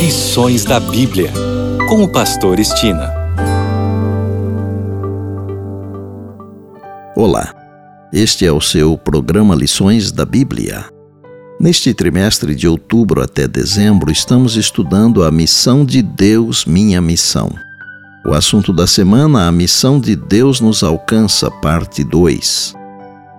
Lições da Bíblia, com o Pastor Estina. Olá, este é o seu programa Lições da Bíblia. Neste trimestre de outubro até dezembro, estamos estudando a missão de Deus, minha missão. O assunto da semana, a missão de Deus nos alcança, parte 2.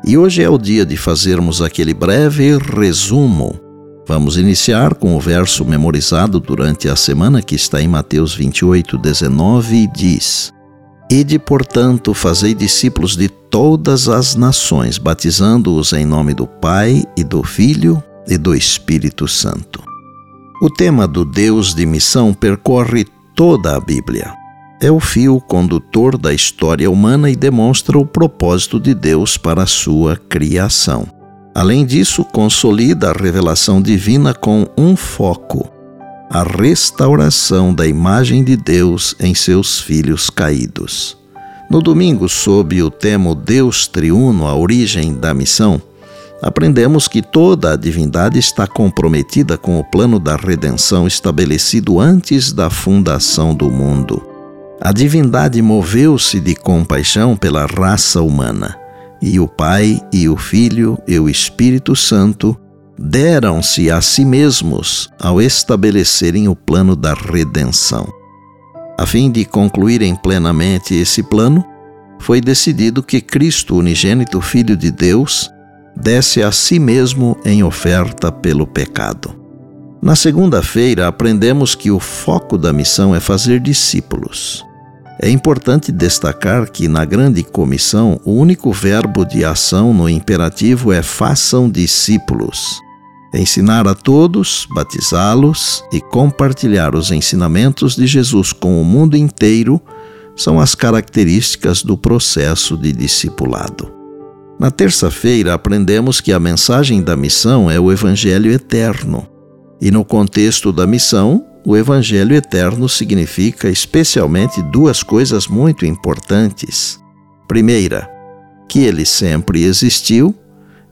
E hoje é o dia de fazermos aquele breve resumo. Vamos iniciar com o verso memorizado durante a semana que está em Mateus 28, 19 e diz: Ide, portanto, fazei discípulos de todas as nações, batizando-os em nome do Pai e do Filho e do Espírito Santo. O tema do Deus de missão percorre toda a Bíblia é o fio condutor da história humana e demonstra o propósito de Deus para a sua criação. Além disso, consolida a revelação divina com um foco: a restauração da imagem de Deus em seus filhos caídos. No domingo, sob o tema Deus Triuno, a origem da missão, aprendemos que toda a divindade está comprometida com o plano da redenção estabelecido antes da fundação do mundo. A divindade moveu-se de compaixão pela raça humana, e o Pai e o Filho e o Espírito Santo deram-se a si mesmos ao estabelecerem o plano da redenção. A fim de concluírem plenamente esse plano, foi decidido que Cristo, unigênito Filho de Deus, desse a si mesmo em oferta pelo pecado. Na segunda-feira, aprendemos que o foco da missão é fazer discípulos. É importante destacar que na grande comissão o único verbo de ação no imperativo é façam discípulos. Ensinar a todos, batizá-los e compartilhar os ensinamentos de Jesus com o mundo inteiro são as características do processo de discipulado. Na terça-feira, aprendemos que a mensagem da missão é o Evangelho eterno. E no contexto da missão, o Evangelho eterno significa especialmente duas coisas muito importantes. Primeira, que ele sempre existiu,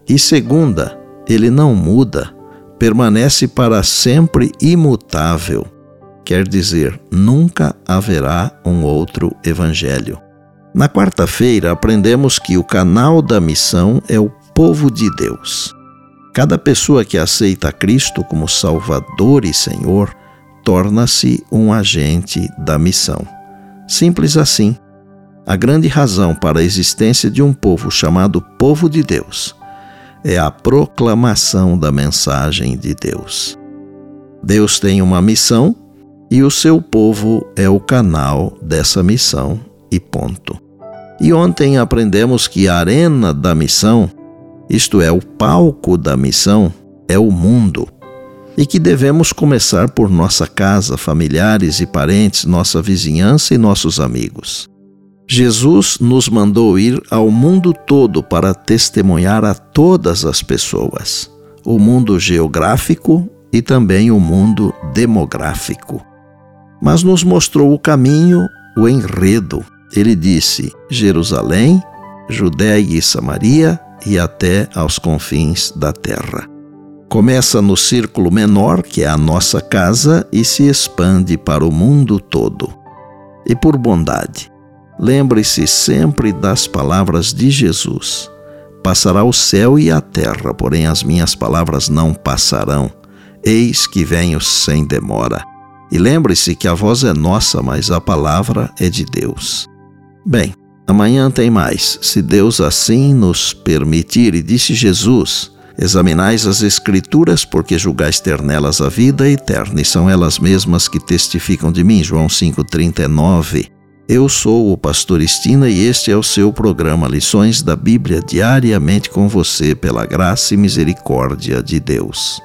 e segunda, ele não muda, permanece para sempre imutável. Quer dizer, nunca haverá um outro Evangelho. Na quarta-feira, aprendemos que o canal da missão é o povo de Deus. Cada pessoa que aceita Cristo como Salvador e Senhor torna-se um agente da missão. Simples assim. A grande razão para a existência de um povo chamado Povo de Deus é a proclamação da mensagem de Deus. Deus tem uma missão e o seu povo é o canal dessa missão, e ponto. E ontem aprendemos que a arena da missão, isto é, o palco da missão, é o mundo e que devemos começar por nossa casa, familiares e parentes, nossa vizinhança e nossos amigos. Jesus nos mandou ir ao mundo todo para testemunhar a todas as pessoas, o mundo geográfico e também o mundo demográfico. Mas nos mostrou o caminho, o enredo. Ele disse: Jerusalém, Judéia e Samaria e até aos confins da terra. Começa no círculo menor, que é a nossa casa, e se expande para o mundo todo. E por bondade, lembre-se sempre das palavras de Jesus: Passará o céu e a terra, porém as minhas palavras não passarão. Eis que venho sem demora. E lembre-se que a voz é nossa, mas a palavra é de Deus. Bem, amanhã tem mais, se Deus assim nos permitir, e disse Jesus Examinais as Escrituras, porque julgais ter nelas a vida eterna, e são elas mesmas que testificam de mim. João 5,39. Eu sou o Pastor Estina e este é o seu programa Lições da Bíblia diariamente com você, pela graça e misericórdia de Deus.